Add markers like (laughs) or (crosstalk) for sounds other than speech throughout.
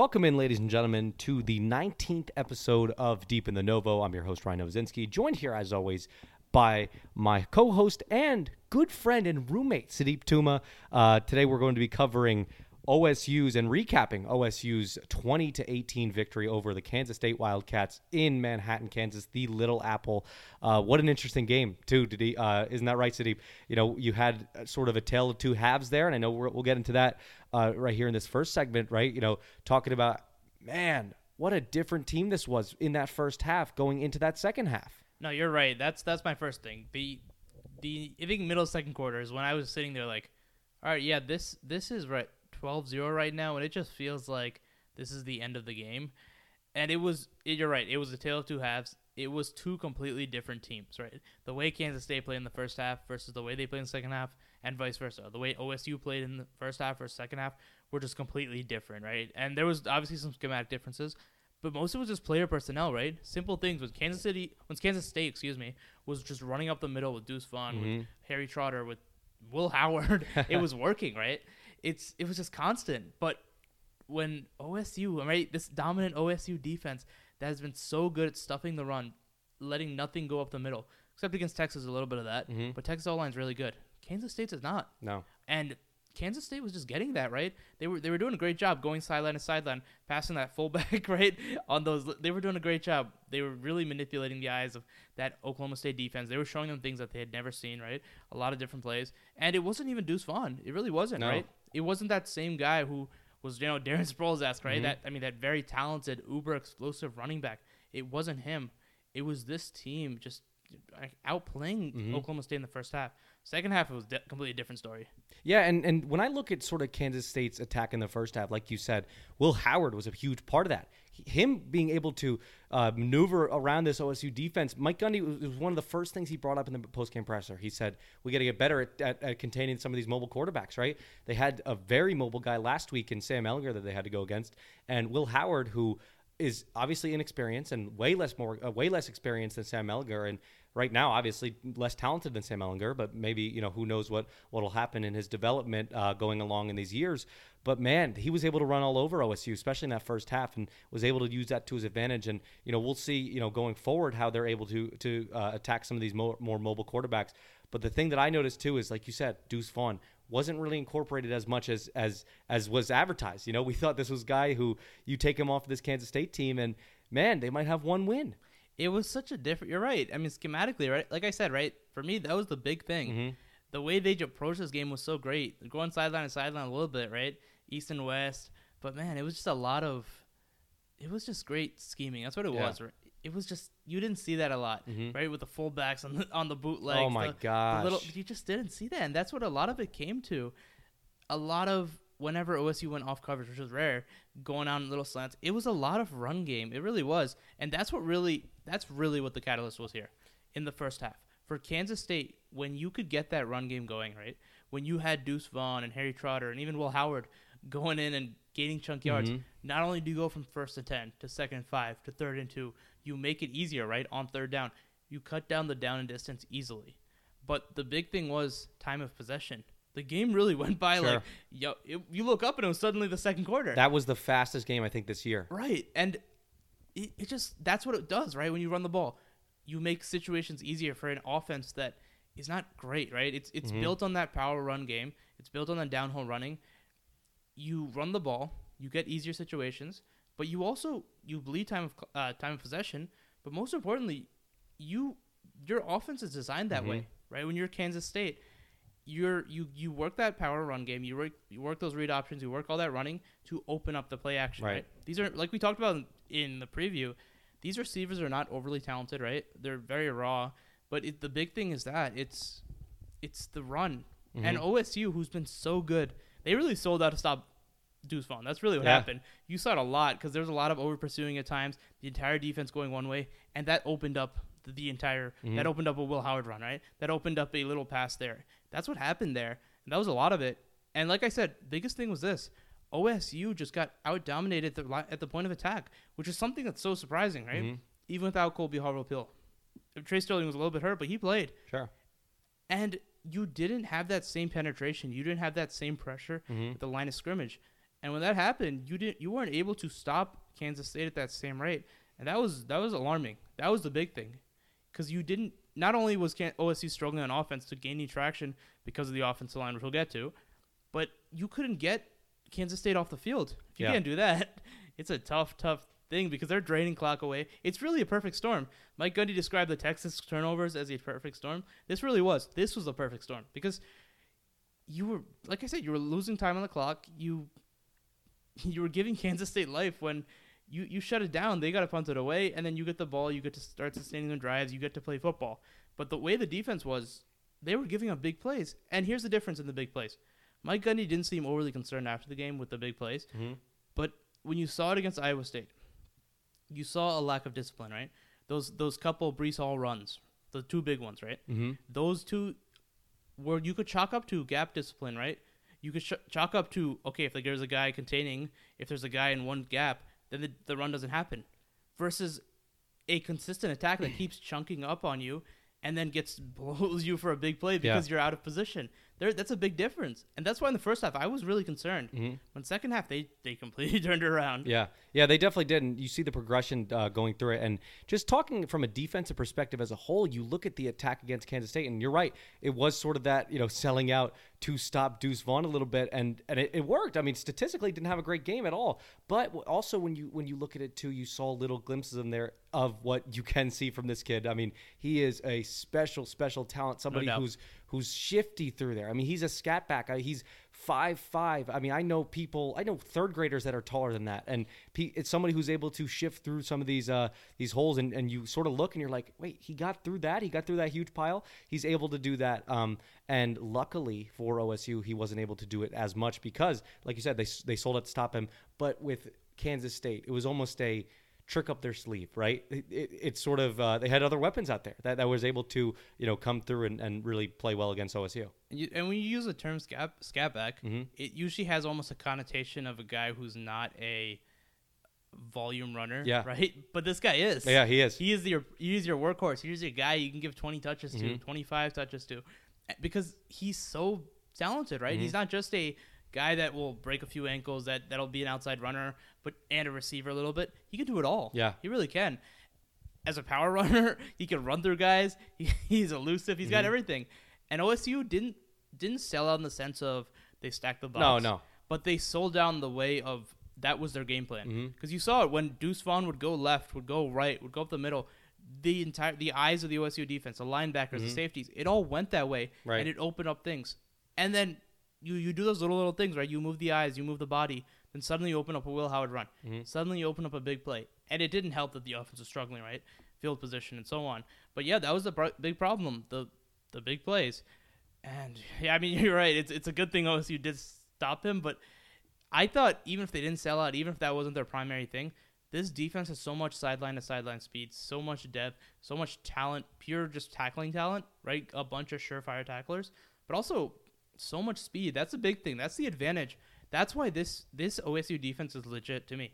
Welcome in, ladies and gentlemen, to the 19th episode of Deep in the Novo. I'm your host, Ryan Novozinski, joined here, as always, by my co host and good friend and roommate, Sudeep Tuma. Uh, today, we're going to be covering OSU's and recapping OSU's 20 to 18 victory over the Kansas State Wildcats in Manhattan, Kansas, the Little Apple. Uh, what an interesting game, too. Did he? Uh, isn't that right, Sudeep? You know, you had sort of a tale of two halves there, and I know we will get into that uh, right here in this first segment, right? You know, talking about man, what a different team this was in that first half going into that second half. No, you're right. That's that's my first thing. The the I think middle second quarter is when I was sitting there like, all right, yeah, this this is right 12-0 right now, and it just feels like this is the end of the game. And it was you're right. It was a tale of two halves. It was two completely different teams, right? The way Kansas State played in the first half versus the way they played in the second half, and vice versa. The way OSU played in the first half or second half were just completely different, right? And there was obviously some schematic differences, but most of it was just player personnel, right? Simple things. When Kansas City, when Kansas State, excuse me, was just running up the middle with Deuce Vaughn, Mm-hmm. with Harry Trotter, with Will (laughs) Howard, it was working, right? It's it was just constant. But when OSU, right, this dominant OSU defense that has been so good at stuffing the run, letting nothing go up the middle, except against Texas, a little bit of that. Mhm. But Texas O line's really good. Kansas State's is not. No. And Kansas State was just getting that right. They were they were doing a great job going sideline to sideline, passing that fullback (laughs) right on those. They were doing a great job. They were really manipulating the eyes of that Oklahoma State defense. They were showing them things that they had never seen. Right, a lot of different plays, and it wasn't even Deuce Vaughn. It really wasn't. No. Right, it wasn't that same guy who was you know Darren Sproles esque. Right, Mhm. that I mean that very talented uber explosive running back. It wasn't him. It was this team just outplaying Mhm. Oklahoma State in the first half. Second half, it was a completely different story. Yeah, and, and when I look at sort of Kansas State's attack in the first half, like you said, Will Howard was a huge part of that. Him being able to uh, maneuver around this OSU defense, Mike Gundy was, was one of the first things he brought up in the post game presser. He said, "We got to get better at, at, at containing some of these mobile quarterbacks." Right? They had a very mobile guy last week in Sam Ehlinger that they had to go against, and Will Howard, who is obviously inexperienced and way less more uh, way less experienced than Sam Ehlinger and right now obviously less talented than Sam Ehlinger but maybe you know who knows what what'll happen in his development uh, going along in these years but man he was able to run all over OSU especially in that first half and was able to use that to his advantage and you know we'll see you know going forward how they're able to to uh, attack some of these more, more mobile quarterbacks but the thing that I noticed too is like you said Deuce Vaughn wasn't really incorporated as much as as as was advertised. You know, we thought this was guy who you take him off this Kansas State team, and man, they might have one win. It was such a different. You're right. I mean, schematically, right? Like I said, right? For me, that was the big thing. Mhm. The way they approached this game was so great. Going sideline to sideline a little bit, right? East and west. But man, it was just a lot of. It was just great scheming. That's what it Yeah. was. right? It was just you didn't see that a lot, Mhm. right? With the fullbacks on the on the bootlegs. oh my the, the gosh! little you just didn't see that and that's what a lot of it came to a lot of whenever osu went off coverage which was rare going on little slants it was a lot of run game. It really was. And that's what really that's really what the catalyst was here in the first half. For kansas state when you could get that run game going right when you had deuce vaughn and harry trotter and even will howard going in and gaining chunk yards Mhm. not only do you go from first and 10 to second and 5 to third and 2 you make it easier right on third down. You cut down the down and distance easily. But the big thing was time of possession the game really (laughs) went by Sure. like yo it, you look up and it was suddenly the second quarter that was the fastest game I think this year. right and it, it just that's what it does right when you run the ball you make situations easier for an offense that is not great right it's it's Mhm. built on that power run game it's built on that downhill running you run the ball you get easier situations but you also you bleed time of uh, time of possession but most importantly you your offense is designed that Mhm. way right when you're Kansas State you're you you work that power run game you work you work those read options you work all that running to open up the play action Right. right, these are like we talked about in, in the preview these receivers are not overly talented right they're very raw but it, the big thing is that it's it's the run and Mhm. OSU who's been so good they really sold out to stop Deuce Vaughn. That's really what Yeah. happened. You saw it a lot because there was a lot of over pursuing at times. The entire defense going one way, and that opened up the, entire. Mhm. That opened up a Will Howard run, right? That opened up a little pass there. That's what happened there, and that was a lot of it. And like I said, biggest thing was this: OSU just got out dominated at the, li- at the point of attack, which is something that's so surprising, right? Mhm. Even without Colby Harville Pill, Tre Sterling was a little bit hurt, but he played. Sure. And you didn't have that same penetration. You didn't have that same pressure Mhm. at the line of scrimmage. And when that happened, you didn't you weren't able to stop Kansas State at that same rate, and that was that was alarming. That was the big thing, because you didn't. Not only was OSU struggling on offense to gain any traction because of the offensive line, which we'll get to, but you couldn't get Kansas State off the field. If you Yeah. can't do that, (laughs) it's a tough, tough thing because they're draining clock away. It's really a perfect storm. Mike Gundy described the Texas turnovers as a perfect storm. This really was. This was a perfect storm because you were, like I said, you were losing time on the clock. You (laughs) you were giving Kansas State life when you, you shut it down. They got to punt it away, and then you get the ball. You get to start sustaining their drives. You get to play football. But the way the defense was, they were giving up big plays. And here's the difference in the big plays. Mike Gundy didn't seem overly concerned after the game with the big plays. Mhm. But when you saw it against Iowa State, you saw a lack of discipline, right? Those those couple Breece Hall runs, the two big ones, right? Mm-hmm. Those two, where you could chalk up to gap discipline, right? You could ch- chalk up to okay, if like, there's a guy containing, if there's a guy in one gap, then the, the run doesn't happen. Versus a consistent attack that (clears throat) keeps chunking up on you and then gets (laughs) blows you for a big play because you're out of position. There, that's a big difference, and that's why in the first half I was really concerned. Mhm. When second half they they completely (laughs) turned it around. Yeah, yeah, they definitely did. And you see the progression uh, going through it. And just talking from a defensive perspective as a whole, you look at the attack against Kansas State, and you're right. It was sort of that, you know, selling out to stop Deuce Vaughn a little bit, and and it, it worked. I mean, statistically, didn't have a great game at all. But also, when you when you look at it too, you saw little glimpses in there of what you can see from this kid. I mean, he is a special, special talent. Somebody doubt. who's who's shifty through there. I mean, he's a scat back. He's five five. I mean, I know people. I know third graders that are taller than that, and it's somebody who's able to shift through some of these uh, these holes. And, and you sort of look and you're like, wait, he got through that. He got through that huge pile. He's able to do that. Um, and luckily for OSU, he wasn't able to do it as much because, like you said, they they sold it to stop him. But with Kansas State, it was almost a trick up their sleeve, right? It, it, it's sort of uh, they had other weapons out there that, that was able to you know come through and, and really play well against OSU. And, you, and when you use the term scat, scat back, Mhm. it usually has almost a connotation of a guy who's not a volume runner. Yeah. Right? (laughs) But this guy is. Yeah, he is. He is your he is your workhorse. He's your guy you can give 20 touches to, Mhm. 25 touches to, eh, because he's so talented, right? Mhm. He's not just a guy that will break a few ankles that that'll be an outside runner, but and a receiver a little bit. He can do it all. Yeah. he really can. As a power (laughs) runner, he can run through guys. He, he's elusive. He's got Mhm. everything. And OSU didn't didn't sell out in the sense of they stacked the box. No, no. But they sold down the way of that was their game plan. Because you saw it when Deuce Vaughn would go left, would go right, would go up the middle. The entire the eyes of the OSU defense, the linebackers, the Mhm. safeties, it all went that way, Right. and it opened up things. And then you you do those little little things, right? You move the eyes, you move the body, then suddenly you open up a Will Howard run. Mhm. Suddenly you open up a big play, and it didn't help that the offense was struggling, right? Field position and so on. But yeah, that was the big problem, the the big plays. And yeah, I mean (laughs) you're right. It's it's a good thing OSU did stop him, but I thought even if they didn't sell out, even if that wasn't their primary thing, this defense has so much sideline to sideline speed, so much depth, so much talent, pure just tackling talent, right? A bunch of surefire tacklers, but also so much speed. That's a big thing. That's the advantage. That's why this this OSU defense is legit to me,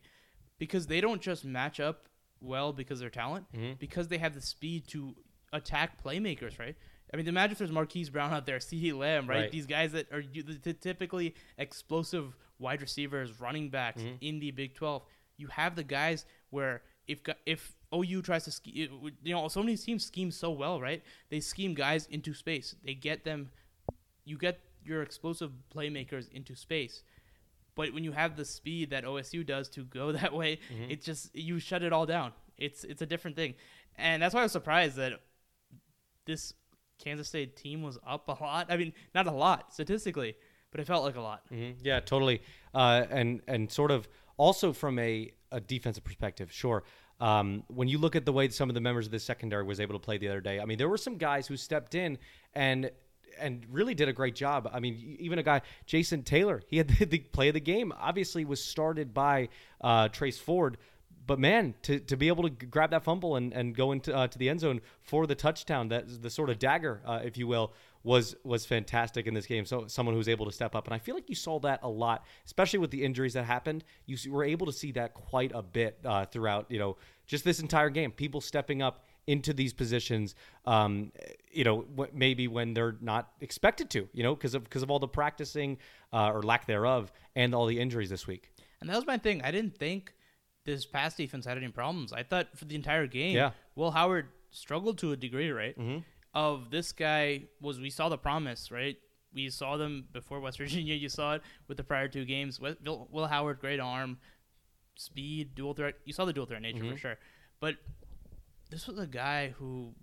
because they don't just match up well because their talent, Mhm. because they have the speed to attack playmakers, right? I mean, imagine if there's Marquise Brown out there, CeeDee Lamb, right? Right. These guys that are the typically explosive wide receivers, running backs Mhm. in the Big 12. You have the guys where if if OU tries to ske- you know so many teams scheme so well, right? They scheme guys into space. They get them. You get your explosive playmakers into space. But when you have the speed that OSU does to go (laughs) that way, Mhm. it just you shut it all down. It's it's a different thing, and that's why I was surprised that this Kansas State team was up a lot. I mean, not a lot statistically, but it felt like a lot. hmm Yeah, totally. Uh, and and sort of also from a, a defensive perspective, sure. Um, when you look at the way some of the members of the secondary was able to play the other day, I mean, there were some guys who stepped in and and really did a great job. I mean, even a guy Jason Taylor, he had (laughs) the, the play of the game. Obviously, was started by uh, Trace Ford. But man, to, to be able to grab that fumble and, and go into uh, to the end zone for the touchdown, that the sort of dagger, uh, if you will, was was fantastic in this game. So someone who's able to step up, and I feel like you saw that a lot, especially with the injuries that happened. You were able to see that quite a bit uh, throughout, you know, just this entire game. People stepping up into these positions. Um, you know, wh- maybe when they're not expected to. You know, because of because of all the practicing uh, or lack thereof, and all the injuries this week. And that was my thing. I didn't think this pass defense had any problems. I thought for the entire game, Yeah. Will Howard struggled to a degree, right? Mm-hmm. Of this guy was we saw the promise, right? We saw them before West (laughs) Virginia. You saw it with the prior two games. Will, Howard, great arm, speed, dual threat. You saw the dual threat nature for sure. But this was a guy who,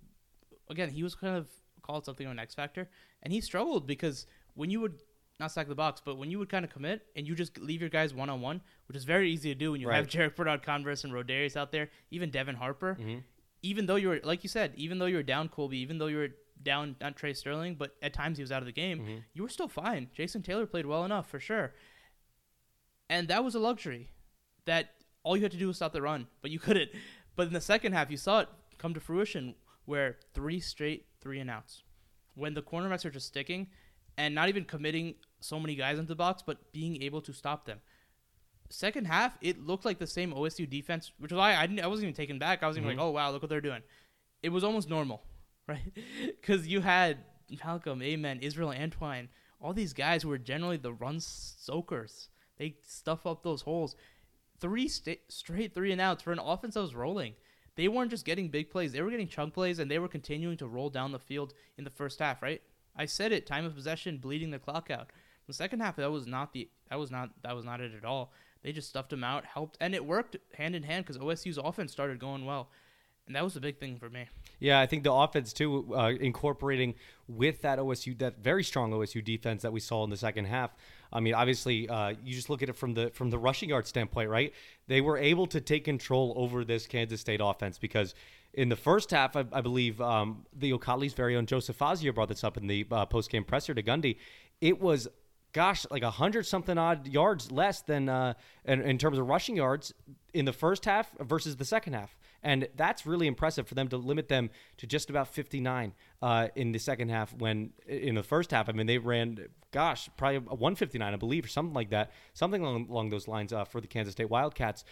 again, he was kind of called something of an X factor, and he struggled because when you would not stack the box, but when you would kind of commit and you just leave your guys one on one, which is very easy to do when you have Right. Jarrick Bernard-Converse and Rodarius out there, even Devin Harper. Mm-hmm. Even though you were, like you said, even though you were down Kolby, even though you were down not Tre Sterling, but at times he was out of the game, Mm-hmm. you were still fine. Jason Taylor played well enough for sure, and that was a luxury that all you had to do was stop the run, but you couldn't. But in the second half, you saw it come to fruition where three straight three and outs. When the cornerbacks are just sticking and not even committing so many guys into the box, but being able to stop them. Second half, it looked like the same OSU defense, which is why I didn't. I wasn't even taken back. I was even like, mm-hmm. "Oh wow, look what they're doing." It was almost normal, (laughs) right? Because you had Malcolm, Amen, Israel, Antwine, all these guys who were generally the run soakers. They stuff up those holes. Three sta- straight three and outs for an offense that was rolling. They weren't just getting big plays; they were getting chunk plays, and they were continuing to roll down the field in the first half. Right? I said it: time of possession, bleeding the clock out. The second half, that was not the that was not that was not it at all. They just stuffed them out, helped, and it worked hand in hand because OSU's offense started going well, and that was a big thing for me. Yeah, I think the offense too, uh, incorporating with that OSU, that very strong OSU defense that we saw in the second half. I mean, obviously, uh, you just look at it from the from the rushing yard standpoint, right? They were able to take control over this Kansas State offense because in the first half, I, I believe um, the O'Colly's very own Joseph Fazio brought this up in the uh, post game presser to Gundy. It was gosh, like a hundred something odd yards less than uh, in, in terms of rushing yards in the first half versus the second half, and that's really impressive for them to limit them to just about 59 uh, in the second half. When in the first half, I mean, they ran, gosh, probably 159, I believe, or something like that, something along, along those lines uh, for the Kansas State Wildcats.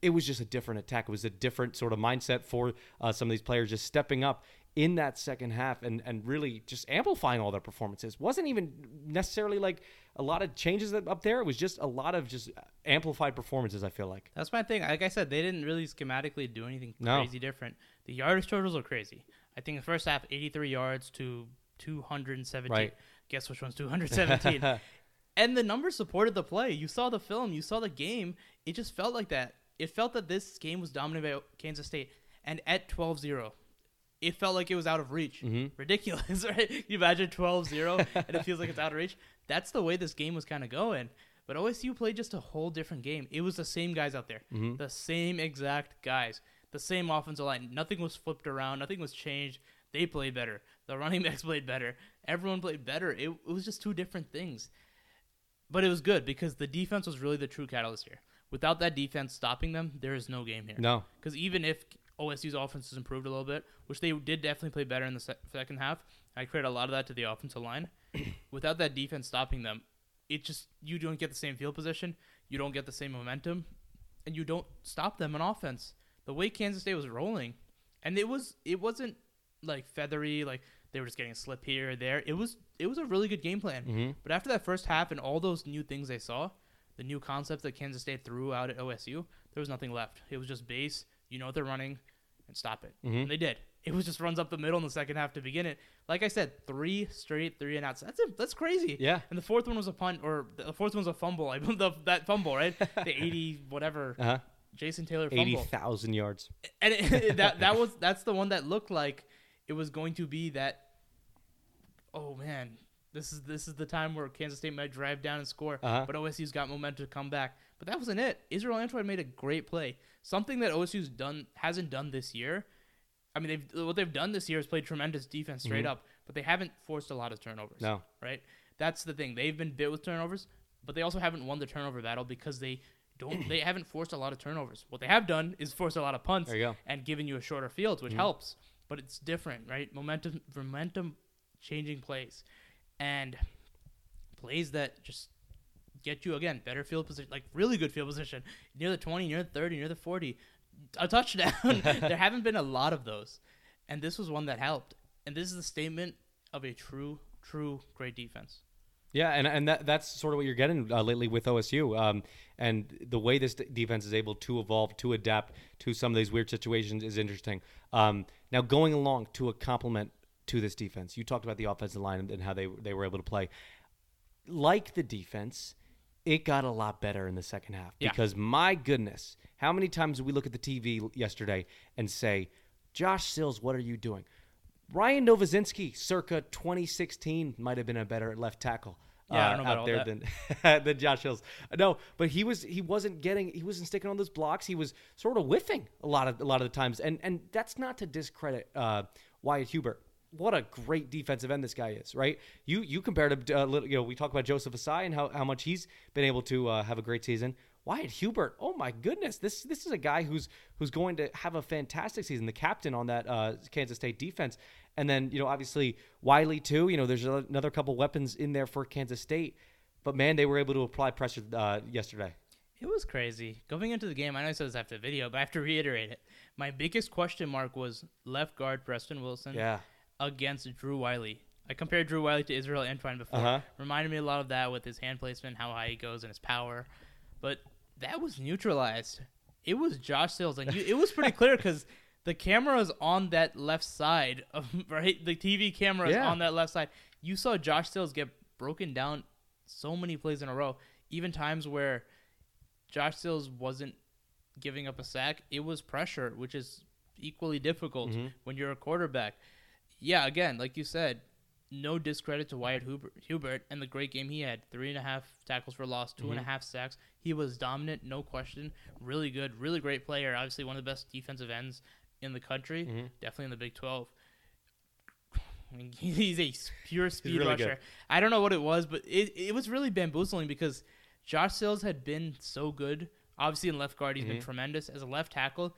It was just a different attack. It was a different sort of mindset for uh, some of these players, just stepping up in that second half and, and really just amplifying all their performances. Wasn't even necessarily like a lot of changes up there. It was just a lot of just amplified performances. I feel like. That's my thing. Like I said, they didn't really schematically do anything No. crazy different. The yardage totals are crazy. I think the first half, 83 yards to 217. Right. Guess which one's 217? (laughs) and the numbers supported the play. You saw the film, you saw the game. It just felt like that. It felt that this game was dominated by Kansas State. And at 12 0, it felt like it was out of reach. Mm-hmm. Ridiculous, (laughs) right? You imagine 12 0 and it feels like it's out of reach. That's the way this game was kind of going. But OSU played just a whole different game. It was the same guys out there, mm-hmm. the same exact guys, the same offensive line. Nothing was flipped around, nothing was changed. They played better. The running (laughs) backs played better. Everyone played better. It, it was just two different things. But it was good because the defense was really the true catalyst here. Without that defense stopping them, there is no game here. No. Because even if OSU's offense has improved a little bit, which they did definitely play better in the se- second half, I credit a lot of that to the offensive line. (coughs) Without that defense stopping them, it just you don't get the same field position, you don't get the same momentum, and you don't stop them on offense. The way Kansas State was rolling, and it was it wasn't like feathery, like they were just getting a slip here or there. It was it was a really good game plan. Mm-hmm. But after that first half and all those new things they saw, the new concepts that Kansas State threw out at OSU, there was nothing left. It was just base. You know what they're running, and stop it. And they did. It was just runs up the middle in the second half to begin it. Like I said, three straight three and outs. That's a, that's crazy. Yeah. And the fourth one was a punt, or the fourth one was a fumble. I (laughs) the, that fumble, right? The (laughs) eighty whatever. Uh huh. Jason Taylor Eighty fumble thousand yards. and it, (laughs) that that was that's the one that looked like it was going to be that. Oh man, this is this is the time where Kansas State might drive down and score, Uh-huh. but OSU's got momentum to come back. But that wasn't it. Israel Antwine made a great play, something that OSU's done hasn't done this year. I mean, they've what they've done this year is played tremendous defense straight up, but they haven't forced a lot of turnovers. Mm-hmm. No. right? That's the thing. They've been bit with turnovers, but they also haven't won the turnover battle because they don't. they (clears throat) haven't forced a lot of turnovers. What they have done is forced a lot of punts There you go. and given you a shorter field, which helps. But it's different, right? Momentum, momentum, changing plays, and plays that just get you again better field position, like really good field position, near the twenty, near the thirty, near the forty, a touchdown. (laughs) there haven't been a lot of those, and this was one that helped. And this is the statement of a true, true great defense. Yeah, and and that that's sort of what you're getting uh, lately with OSU, um, and the way this d- defense is able to evolve, to adapt to some of these weird situations is interesting. Um, now, going along to a compliment to this defense, you talked about the offensive line and, and how they they were able to play. Like the defense, it got a lot better in the second half Yeah. because my goodness, how many times did we look at the TV yesterday and say, "Josh Sills, what are you doing?" Ryan Novozinski, circa 2016, might have been a better left tackle Yeah, I uh, don't know out there than (laughs) than Josh Sills. No, but he was he wasn't getting he wasn't sticking on those blocks. He was sort of whiffing a lot of a lot of the times, and and that's not to discredit uh, Wyatt Hubert. What a great defensive end this guy is, right? You you compared him to, uh, little- you know we talk about Joseph Ossai and how, how much he's been able to uh, have a great season. Wyatt Hubert, oh my goodness, this this is a guy who's who's going to have a fantastic season. The captain on that uh, Kansas State defense, and then you know obviously Wiley too. You know there's another couple weapons in there for Kansas State, but man, they were able to apply pressure uh, yesterday. It was crazy. Going into the game, I know I said this after the video, but I have to reiterate it. My biggest question mark was left guard Preston Wilson Yeah, against Drew Wiley. I compared Drew Wiley to Israel Antwine before. Uh-huh. Reminded me a lot of that with his hand placement, how high he goes, and his power. But that was neutralized. It was Josh Sills, and you, it was pretty clear because (laughs) the camera is on that left side of (laughs) right. The TV camera is Yeah. on that left side. You saw Josh Sills get broken down so many plays in a row. Even times where Josh Sills wasn't giving up a sack, it was pressure, which is equally difficult Mhm. when you're a quarterback. Yeah, again, like you said, no discredit to Wyatt Hubert, Hubert and the great game he had. Three and a half tackles for loss, two and a half sacks. He was dominant, no question. Really good, really great player. Obviously, one of the best defensive ends in the country. Mhm. Definitely in the Big 12. I mean, (laughs) he's a pure speed really rusher. good. I don't know what it was, but it, it was really bamboozling because Josh Sills had been so good. Obviously, in left guard, he's been Mhm. tremendous. As a left tackle,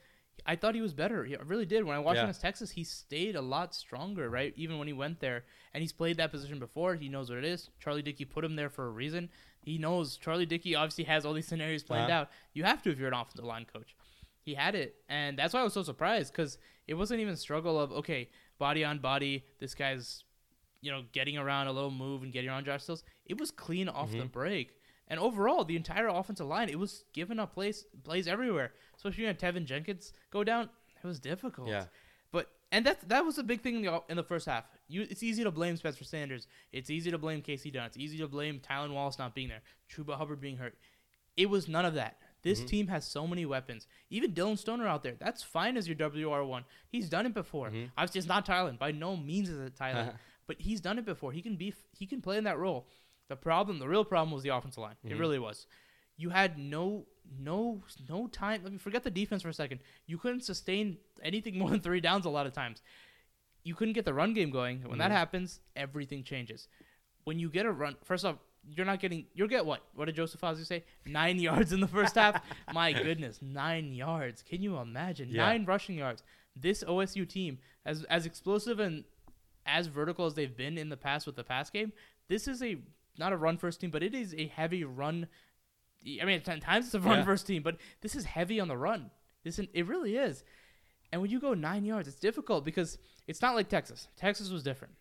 I thought he was better. I really did. When I watched him Yeah. against Texas, he stayed a lot stronger, right? Even when he went there. And he's played that position before. He knows what it is. Charlie Dickey put him there for a reason. He knows Charlie Dickey obviously has all these (laughs) scenarios planned Uh-huh. out. You have to if you're an offensive line coach. He had it. And that's why I was so surprised because it wasn't even struggle of, okay, body on body, this guy's, you know, getting around a little move and getting around Josh Sills. It was clean off the break. And overall, the entire offensive line, it was giving up plays plays everywhere. Especially when Teven Jenkins go down, it was difficult. Yeah. But and that that was a big thing in the, in the first half. You, it's easy to blame Spencer Sanders. It's easy to blame Kasey Dunn. It's easy to blame Tylan Wallace not being there. Chuba Hubbard being hurt. It was none of that. This Mm-hmm. team has so many weapons. Even Dillon Stoner out there. That's fine as your WR one. He's done it before. Mm-hmm. Obviously, it's not Tylan. By no means is it Tylan. (laughs) but he's done it before. He can be. He can play in that role. The problem, the real problem, was the offensive line. Mm-hmm. It really was. You had no, no, no time. Let me forget the defense for a second. You couldn't sustain anything (laughs) more than three downs a lot of times. You couldn't get the run game going. When Mm-hmm. that happens, everything changes. When you get a run, first off, you're not getting. You'll get what? What did Joseph Ozzie say? Nine (laughs) yards in the first half. My (laughs) goodness, nine yards. Can you imagine? Yeah. Nine rushing yards. This OSU team, as as explosive and as vertical as they've been in the past with the pass game, this is a not a run first team, but it is a heavy run. I mean, at times it's a run Yeah. first team, but this is heavy on the run. This it really is. And when you go nine yards, it's difficult because it's not like Texas. Texas was different.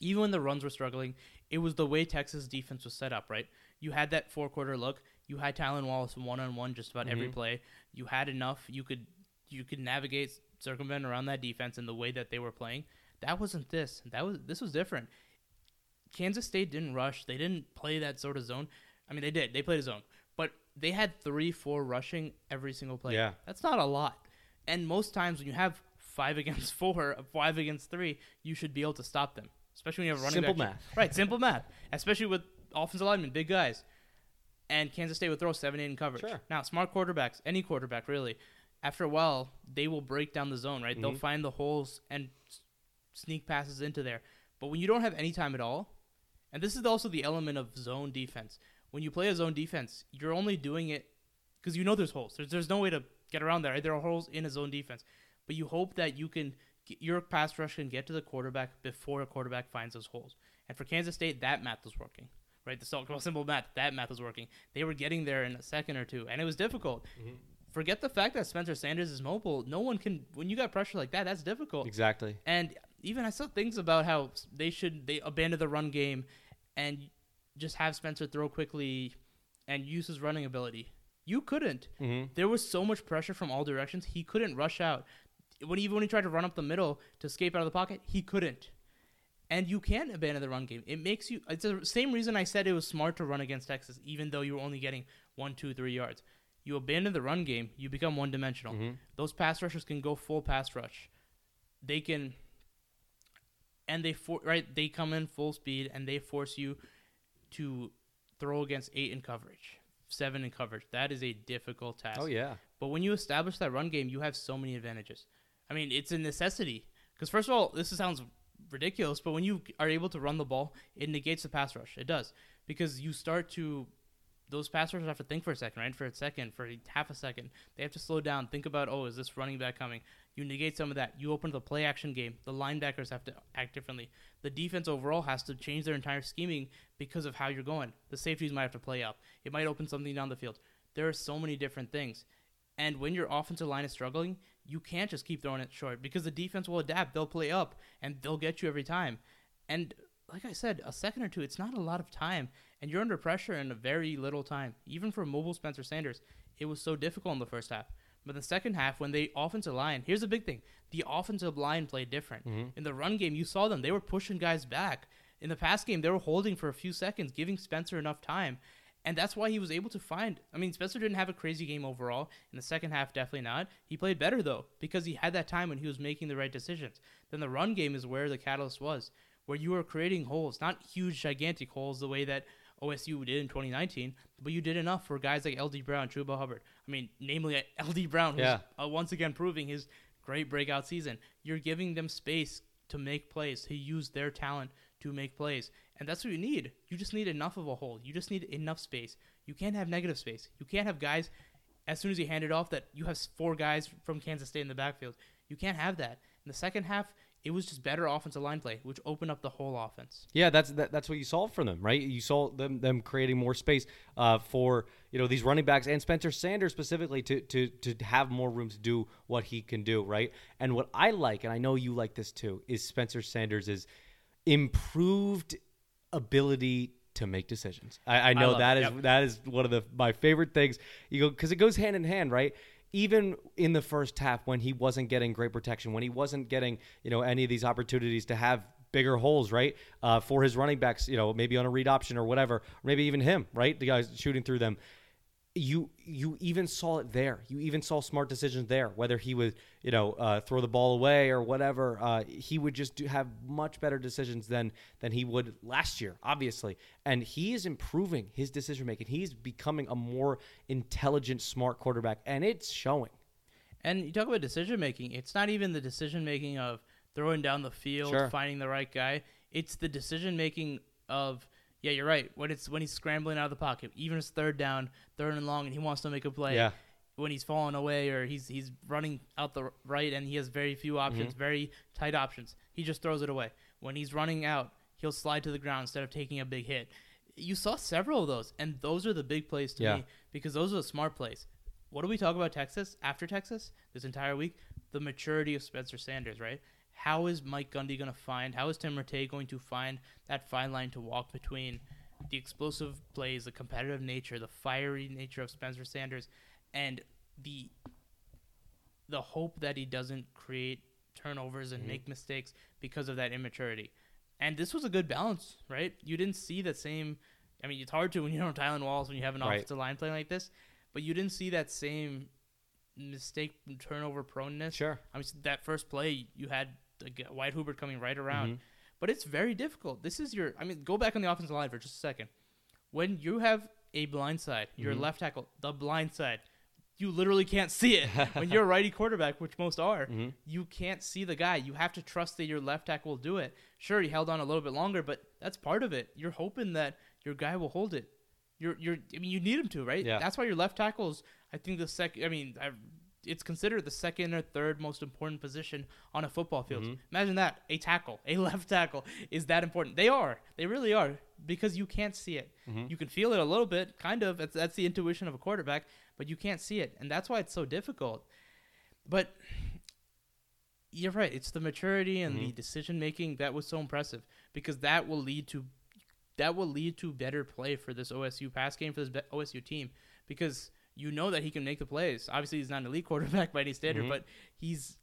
Even when the runs were struggling, it was the way Texas defense was set up. Right, you had that four quarter look. You had Tylan Wallace one on one just about every Mhm. play. You had enough. You could you could navigate circumvent around that defense in the way that they were playing. That wasn't this. That was this was different. Kansas State didn't rush. They didn't play that sort of zone. I mean, they did. They played a zone, but they had three, four rushing every single play. Yeah. that's not a lot. And most times when you have five (laughs) against four, five against three, you should be able to stop them. Especially when you have a running Simple math. Right, simple math. Especially with offensive linemen, big guys. And Kansas State would throw seven, eight in coverage. Sure. Now, smart quarterbacks, any quarterback really, after a while, they will break down the zone, right? They'll Mhm. find the holes and sneak passes into there. But when you don't have any time at all, and this is also the element of zone defense. When you play a zone defense, you're only doing it because you know there's holes. There's, there's no way to get around that. Right? There are holes in a zone defense, but you hope that you can get, your pass rush can get to the quarterback before a quarterback finds those holes. And for Kansas State, that math was working. Right, the so- (laughs) simple math, that math was working. They were getting there in a second or two, and it was difficult. Mm-hmm. forget the fact that Spencer Sanders is mobile. No one can when you got pressure like that. That's difficult. Exactly. And even I saw things about how they should they abandon the run game and just have Spencer throw quickly and use his running ability. You couldn't. hmm There was so much pressure from all directions. He couldn't rush out. When even when he tried to run up the middle to escape out of the pocket, he couldn't. And you can't abandon the run game. It makes you. It's the same reason I said it was smart to run against Texas, even though you were only getting one, two, three yards. You abandon the run game, you become one dimensional. hmm Those pass rushers can go full pass rush. They can, and they for right. They come in full speed and they force you to throw against eight in coverage, seven in coverage. That is a difficult task. Oh yeah. But when you establish that run game, you have so many advantages. I mean, it's a necessity. Because first of all, this sounds ridiculous, but when you are able to run the ball, it negates the pass rush. It does because you start to those pass rushers have to think for a second, right? For a second, for half a second, they have to slow down, think about, oh, is this running back coming? You negate some of that. You open the play action game. The linebackers have to act differently. The defense overall has to change their entire scheming because of how you're going. The safeties might have to play up. It might open something down the field. There are so many different things. And when your offensive line is struggling, you can't just keep throwing it short because the defense will adapt. They'll play up and they'll get you every time. And like I said, a second or two, it's not a lot of time. And you're under pressure in a very little time. Even for mobile Spencer Sanders, it was so difficult in the first half. But the second half, when the offensive line, here's the big thing the offensive line played different. Mm-hmm. In the run game, you saw them. They were pushing guys back. In the pass game, they were holding for a few seconds, giving Spencer enough time. And that's why he was able to find. I mean, Spencer didn't have a crazy game overall. In the second half, definitely not. He played better, though, because he had that time when he was making the right decisions. Then the run game is where the catalyst was, where you were creating holes, not huge, gigantic holes the way that OSU did in 2019, but you did enough for guys like LD Brown, Chuba Hubbard. I mean, namely (laughs) LD Brown, who's Yeah. uh, once again proving his great breakout season. You're giving them space to make plays, to use their talent to make plays. And that's what you need. You just need enough of a hole. You just need enough space. You can't have negative space. You can't have guys, as soon as you hand it off, that you have four guys from Kansas State in the backfield. You can't have that. In the second half, it was just better offensive line play, which opened up the whole offense. Yeah, that's that, that's what you saw from them, right? You saw them them creating more space uh, for you know these running backs and Spencer Sanders specifically to to to have more room to do what he can do, right? And what I like, and I know you like this too, is Spencer Sanders is improved ability to make decisions. I, I know love that it. is Yep. that is one of the my favorite things. You go because it goes hand in hand, right? Even in the first half, when he wasn't getting great protection, when he wasn't getting you know any of these opportunities to have bigger holes, right, uh, for his running backs, you know maybe on a read option or whatever, maybe even him, right, the guys shooting through them. You you even saw it there. You even saw smart decisions there. Whether he would you know uh, throw the ball away or whatever, uh, he would just do, have much better decisions than than he would last year, obviously. And he is improving his decision making. He's becoming a more intelligent, smart quarterback, and it's showing. And you talk about decision making. It's not even the decision making of throwing down the field, Sure. finding the right guy. It's the decision making of yeah, you're right. When it's when he's scrambling out of the pocket, even his third down, third and long, and he wants to make a play. Yeah. When he's falling away or he's he's running out the right and he has very few options, Mm-hmm. very tight options, he just throws it away. When he's running out, he'll slide to the ground instead of taking a big hit. You saw several of those, and those are the big plays to Yeah. me because those are the smart plays. What do we talk about Texas after Texas this entire week? The maturity of Spencer Sanders, right? How is Mike Gundy going to find, how is Tim Rattay going to find that fine line to walk between the explosive plays, the competitive nature, the fiery nature of Spencer Sanders, and the the hope that he doesn't create turnovers and mm-hmm. make mistakes because of that immaturity. And this was a good balance, right? You didn't see that same. I mean, it's hard to when you don't have Tylan Wallace when you have an Right. offensive line playing like this, but you didn't see that same mistake turnover proneness. Sure. I mean, that first play you had the Wyatt Hubert coming right around, Mhm. but it's very difficult. This is your. I mean, go back on the offensive line for just a second. When you have a blind side, your Mhm. left tackle, the blind side, you literally can't see it. (laughs) when you're a righty quarterback, which most are, Mhm. you can't see the guy. You have to trust that your left tackle will do it. Sure, he held on a little bit longer, but that's part of it. You're hoping that your guy will hold it. You're, you're. I mean, you need him to, right? Yeah. That's why your left tackle is. I think the second. I mean, I, it's considered the second or third most important position on a football field. Mhm. Imagine that a tackle, (laughs) a left tackle, is that important. They are. They really are. because you can't see it. Mhm. You can feel it a little bit, kind of. That's, that's the intuition of a quarterback, but you can't see it. And that's why it's so difficult. But you're right. It's the maturity and the Mhm. decision making that was so impressive because that will lead to that will lead to better play for this OSU pass game for this OSU team because you know that he can make the plays. Obviously, he's not an elite (laughs) quarterback by any standard, Mhm. but he's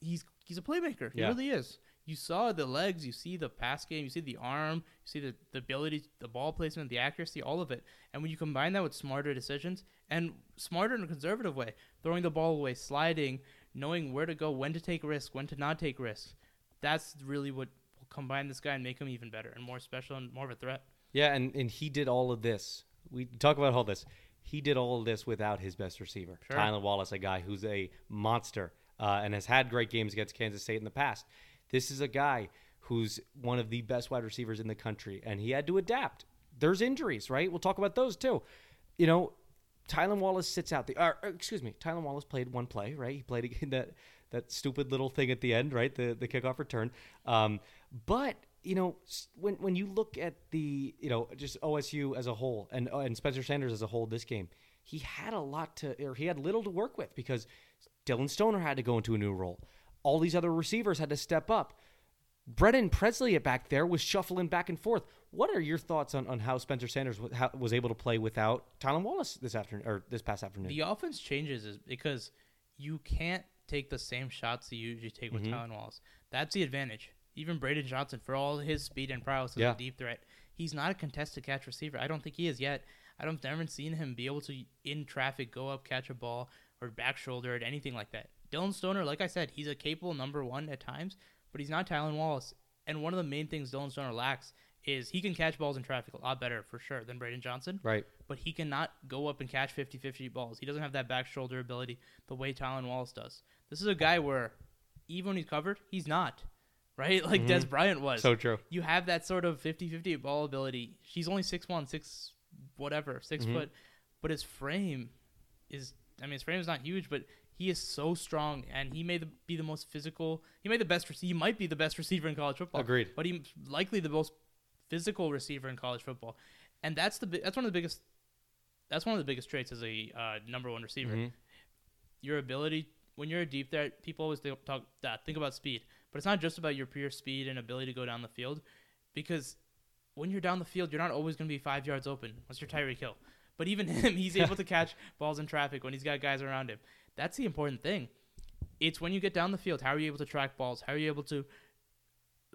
he's he's a playmaker. He Yeah. really is. You saw the legs, you see the pass game, you see the arm, you see the, the ability, the ball placement, the accuracy, all of it. And when you combine that with smarter decisions and smarter in a conservative way, throwing the ball away, sliding, knowing where to go, when to take risk, when to not take risks, that's really what will combine this guy and make him even better and more special and more of a threat. Yeah, and, and he did all of this. We talk about all this. He did all of this without his best receiver, Sure. Tylan Wallace, a guy who's a monster uh, and has had great games against Kansas State in the past. This is a guy who's one of the best wide receivers in the country, and he had to adapt. There's injuries, right? We'll talk about those too. You know, Tylan Wallace sits out the. Or, excuse me, Tylan Wallace played one play, right? He played again that that stupid little thing at the end, right? The the kickoff return. Um, but you know, when when you look at the you know just OSU as a whole and uh, and Spencer Sanders as a whole, this game, he had a lot to, or he had little to work with because Dillon Stoner had to go into a new role. All these other receivers had to step up. Brennan Presley back there was shuffling back and forth. What are your thoughts on, on how Spencer Sanders was, how, was able to play without Tylan Wallace this afternoon or this past afternoon? The offense changes is because you can't take the same shots that you usually take with Mhm. Tylan Wallace. That's the advantage. Even Braydon Johnson, for all his speed and prowess as Yeah. a deep threat, he's not a contested catch receiver. I don't think he is yet. I don't never seen him be able to in traffic go up, catch a ball, or back shoulder or anything like that. Dillon Stoner, like I said, he's a capable number one at times, but he's not Tylan Wallace. And one of the main things Dillon Stoner lacks is he can catch balls in traffic a lot better for sure than Braydon Johnson right. but he cannot go up and catch 50 50 balls. He doesn't have that back shoulder ability the way Tylan Wallace does. This is a guy where even when he's covered, he's not. Right? (laughs) Like Mhm. Dez Bryant was. So true. you have that sort of 50 50 ball ability. She's only 6'1, 6 whatever, 6 Mhm. foot, but his frame is I mean his frame is not huge, but he is so strong and he may the, be the most physical. He may the best he might be the best receiver in college football Agreed. but he's likely the most physical receiver in college football, and that's the that's one of the biggest that's one of the biggest traits as a uh, number one receiver. Mhm. Your ability when you're a deep threat, people always think, talk that think about speed, but it's not just about your pure speed and ability to go down the field, because when you're down the field, you're not always going to be five yards open unless you're Tyreek Hill. But even (laughs) him, he's able to catch (laughs) balls in traffic when he's got guys around him. That's the important thing. It's when you get down the field, how are you able to track balls? How are you able to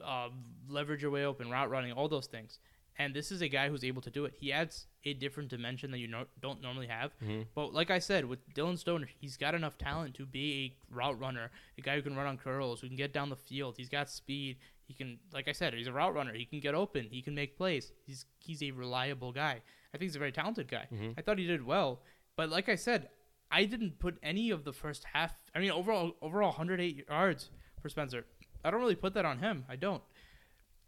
uh, leverage your way open, route running, all those things. And this is a guy who's able to do it. He adds a different dimension that you no- don't normally have. Mhm. But like I said, with Dillon Stoner, he's got enough talent to be a route runner, a guy who can run on curls, who can get down the field. He's got speed. He can, like I said, he's a route runner. He can get open. He can make plays. He's he's a reliable guy. I think he's a very talented guy. Mhm. I thought he did well. But like I said, I didn't put any of the first half. I mean, overall, overall, 108 yards for Spencer. I don't really put that on him. I don't.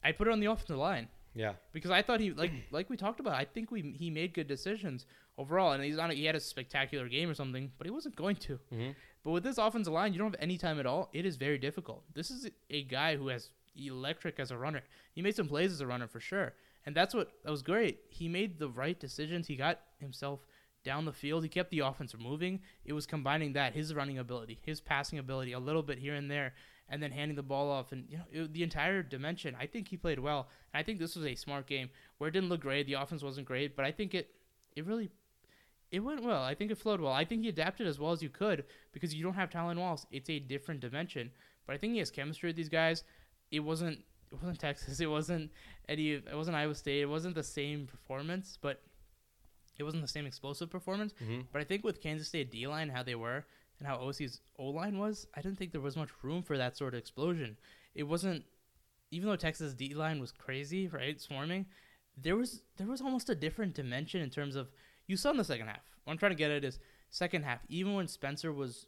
I put it on the offensive line Yeah. because I thought he like (clears throat) like we talked about. I think we he made good decisions overall, and he's on. He had a spectacular game or something, but he wasn't going to. Mhm. But with this offensive line, you don't have any time at all. It is very difficult. This is a guy who has electric as a runner. He made some plays as a runner for sure, and that's what that was great. He made the right decisions. He got himself down the field. He kept the offense moving. It was combining that his running ability, his passing ability, a little bit here and there, and then handing the ball off, and you know it, the entire dimension. I think he played well. And I think this was a smart game where it didn't look great. The offense wasn't great, but I think it it really it went well. I think it flowed well. I think he adapted as well as you could because you don't have Tylan Wallace. It's a different dimension. But I think he has chemistry with these guys. It wasn't it wasn't (laughs) Texas. It wasn't any it wasn't Iowa State. It wasn't the same performance, but it wasn't the same explosive performance. Mhm. But I think with Kansas State D line, how they were, and how OC's O line was, I didn't think there was much room for that sort of explosion. It wasn't, even though Texas D line was crazy, right, swarming. There was there was almost a different dimension in terms of you saw in the second half. What I'm trying to get at is second half. Even when Spencer was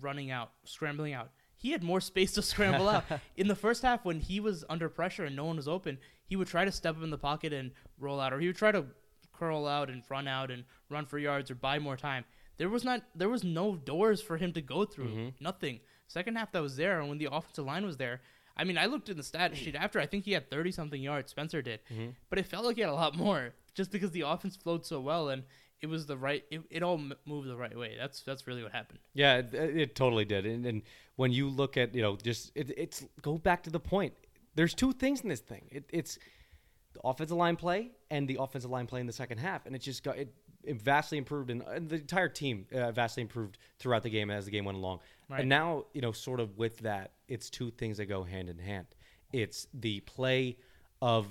running out, scrambling out, he had more space to (laughs) scramble out. (laughs) In the first half, when he was under pressure and no one was open, he would try to step up in the pocket and roll out, or he would try to curl out and run out and run for yards or buy more time. There was not there was no doors for him to go through. Mhm. Nothing. Second half that was there, and when the offensive line was there, I mean, I looked in the stat sheet after. I think he had thirty something yards. Spencer did, Mm-hmm. but it felt like he had a lot more, just because the offense flowed so well and it was the right. It, it all moved the right way. That's that's really what happened. Yeah, it, it totally did. And, and when you look at, you know, just it, it's go back to the point. There's two things in this thing. It, it's the offensive line play and the offensive line play in the second half, and it just got it vastly improved, and, and the entire team uh, vastly improved throughout the game as the game went along. Right. And now, you know, sort of with that, it's two things that go hand in hand. It's the play of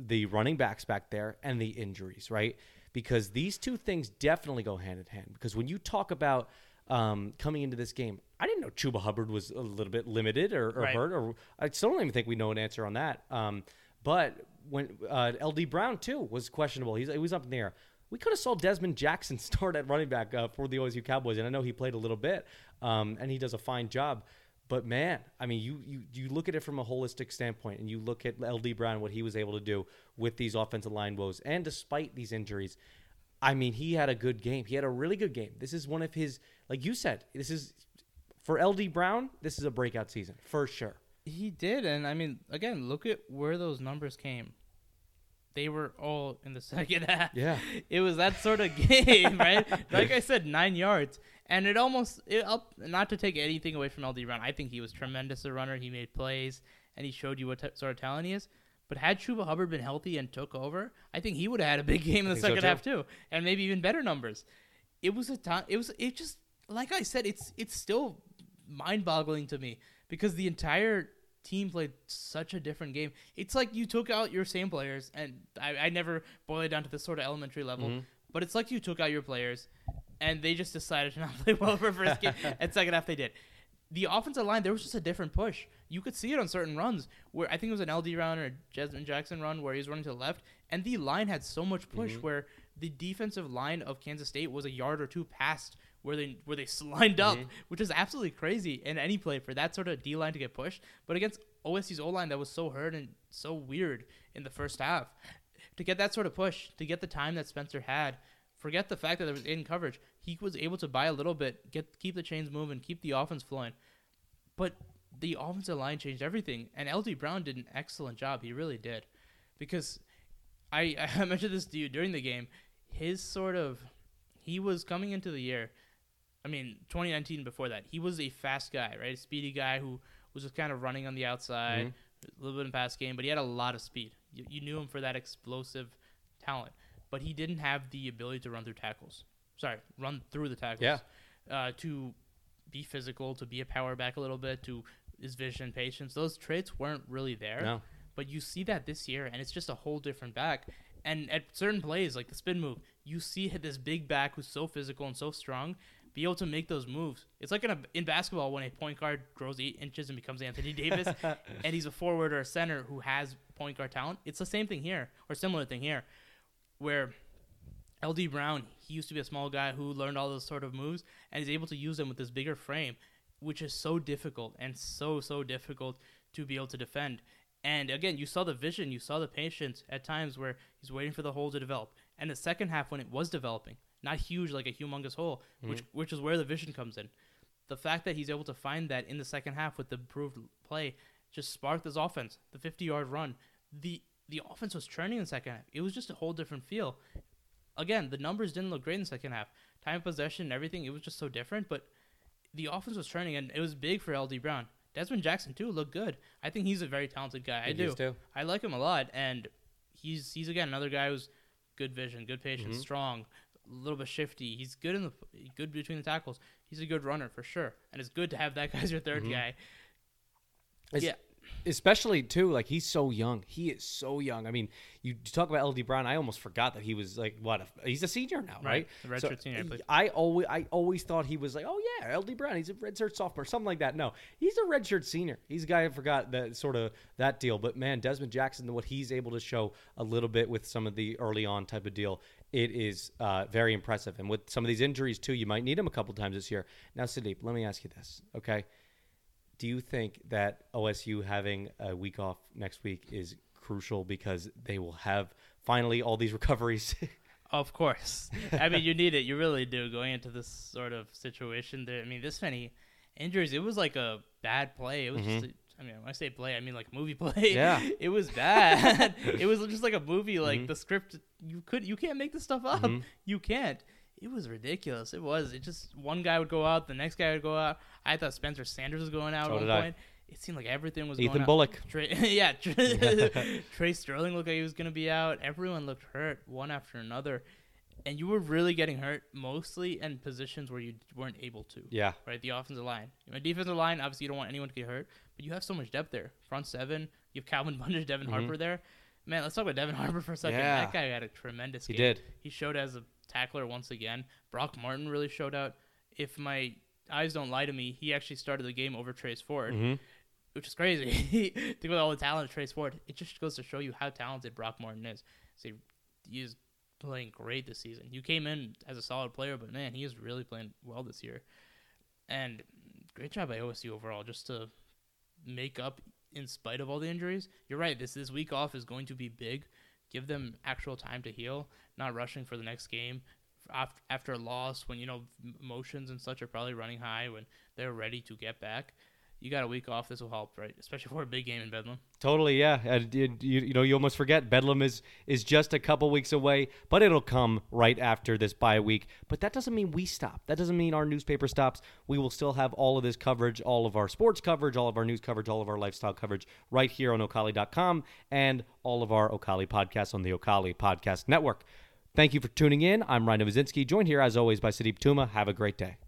the running backs back there and the injuries, right? Because these two things definitely go hand in hand. Because when you talk about um, coming into this game, I didn't know Chuba Hubbard was a little bit limited or, or Right. hurt, or I still don't even think we know an answer on that. Um, but when uh, LD Brown too was questionable, he's he was up in the air. We could have saw Dezmon Jackson (laughs) start at running back uh, for the OSU Cowboys, and I know he played a little bit, um, and he does a fine job. But man, I mean, you, you you look at it from a holistic standpoint, and you look at LD Brown, what he was able to do with these offensive line woes, and despite these injuries, I mean, he had a good game. He had a really good game. This is one of his, like you said, this is for LD Brown. This is a breakout season for sure. He did, and I mean, again, look at where those numbers came. They were all in the (laughs) second half. Yeah. it was that sort of (laughs) game, right? (laughs) Like I said, nine yards, and it almost it up. Not to take anything away from LD Brown, I think he was tremendous a runner. He made plays, and he showed you what t- sort of talent he is. But had Chuba Hubbard been healthy and took over, I think he would have had a big game in the so, second too. half too, and maybe even better numbers. It was a time. It was. It just like I said. It's it's still mind-boggling to me because the entire team played such a different game. It's like you took out your same players, and I, I never boil it down to this sort of elementary level, Mm-hmm. but it's like you took out your players, and they just decided to not (laughs) play well for first game, (laughs) and second half they did. The offensive line, there was just a different push. You could see it on certain runs where I think it was an LD run or a Dezmon Jackson run where he was running to the left, and the line had so much push Mm-hmm. where the defensive line of Kansas State was a yard or two past where they where they (laughs) lined up, Mm-hmm. which is absolutely crazy in any play for that sort of D line to get pushed. But against OSU's O line that was so hurt and so weird in the first half, to get that sort of push, to get the time that Spencer had, forget the fact that there was in coverage, he was able to buy a little bit, get keep the chains moving, keep the offense flowing. But the offensive line changed everything, and LD Brown did an excellent job. He really did, because I (laughs) I mentioned this to you during the game. His sort of he was coming into the year. I mean, 2019 before that, he was a fast guy, right? A speedy guy who was just kind of running on the outside, a little bit in pass game, but he had a lot of speed. You, you knew him for that explosive talent, but he didn't have the ability to run through tackles. Sorry, run through the tackles. Yeah. Uh, to be physical, to be a power back a little bit, to his vision, patience. Those traits weren't really there. No. But you see that this year, and it's just a whole different back. And at certain plays, like the spin move, you see this big back who's so physical and so strong be able to make those moves. It's like in, a, in basketball when a point guard grows eight inches and becomes Anthony Davis, (laughs) and he's a forward or a center who has point guard talent. It's the same thing here, or similar thing here, where LD Brown, he used to be a small guy who learned all those sort of moves and is able to use them with this bigger frame, which is so difficult and so so difficult to be able to defend. And again, you saw the vision, you saw the patience at times where he's waiting for the hole to develop. And the second half when it was developing, not huge like a humongous hole, mm-hmm. which which is where the vision comes in. The fact that he's able to find that in the second half with the improved play just sparked his offense. The 50-yard run, the the offense was churning in the second half. It was just a whole different feel again, the numbers didn't look great in the second half. Time of possession and everything, it was just so different. But the offense was turning, and it was big for LD Brown. Dezmon Jackson too looked good. I think he's a very talented guy. I he do. too. I like him a lot, and he's he's again another guy who's good vision, good patience, Mm-hmm. strong, a little bit shifty. He's good in the good between the tackles. He's a good runner for sure, and it's good to have that (laughs) guy as your 3rd Mm-hmm. guy. Es- Yeah. Especially too, like he's so young. He is so young. I mean, you talk about LD Brown. I almost forgot that he was like what? A, he's a senior now, right? Right, redshirt senior, I. I always, I always thought he was like, oh yeah, LD Brown. He's a redshirt sophomore, something like that. No, he's a redshirt senior. He's a guy I forgot that sort of that deal. But man, Dezmon Jackson, what he's able to show a little bit with some of the early on type of deal, it is uh, very impressive. And with some of these injuries too, you might need him a couple times this year. Now, Sudeep, let me ask you this, okay? Do you think that OSU having a week off next week is crucial because they will have finally all these (laughs) recoveries? Of course. I mean, you need it. You really do going into this sort of situation. There, I mean, this many injuries. It was like a bad play. It was just a I mean, when I say play, I mean like movie (laughs) play. Yeah. (laughs) it was bad. it was just like a movie. Like Mhm. the script, you could you can't make this stuff up. Mhm. You can't. It was ridiculous. It was. It just one guy would go out, the next guy would go out. I thought Spencer Sanders was going out So at one did I. point. It seemed like everything was Ethan going out. Bullock. Tre, (laughs) yeah, Tre, (laughs) (laughs) Tre Sterling looked like he was gonna be out. Everyone looked hurt, one after another, and you were really getting hurt mostly in positions where you weren't able to. Yeah. Right, the offensive line, the defensive line. Obviously, you don't want anyone to get hurt, but you have so much depth there. Front seven, you have Calvin Bundage, Devin Mhm. Harper there. Man, let's talk about Devin Harper for a second. Yeah. That guy had a tremendous He game. did. He showed as a tackler once again. Brock Martin really showed out. If my eyes don't lie to me, he actually started the game over Trace Ford hmm which is crazy. (laughs) Think about all the talent of Trace Ford. It just goes to show you how talented Brock Martin is. So he is playing great this season. You came in as a solid player, but man, he is really playing well this year. And great job by OSU overall, just to make up in spite of all the injuries. You're right. This this week off is going to be big. Give them actual time to heal, not rushing for the next game. Af- After a loss, when you know emotions and such are probably running high, when they're ready to get back, you got a week off. This will help, right? Especially for a big game in Bedlam. Totally, yeah. And you, you, know, you almost forget Bedlam is is just a couple weeks away, but it'll come right after this bye week. But that doesn't mean we stop. That doesn't mean our newspaper stops. We will still have all of this coverage, all of our sports coverage, all of our news coverage, all of our lifestyle coverage right here on O'Colly.com and all of our O'Colly podcasts on the O'Colly Podcast Network. Thank you for tuning in. I'm Ryan Novozinsky, joined here as always by Sudeep Tumma. Have a great day.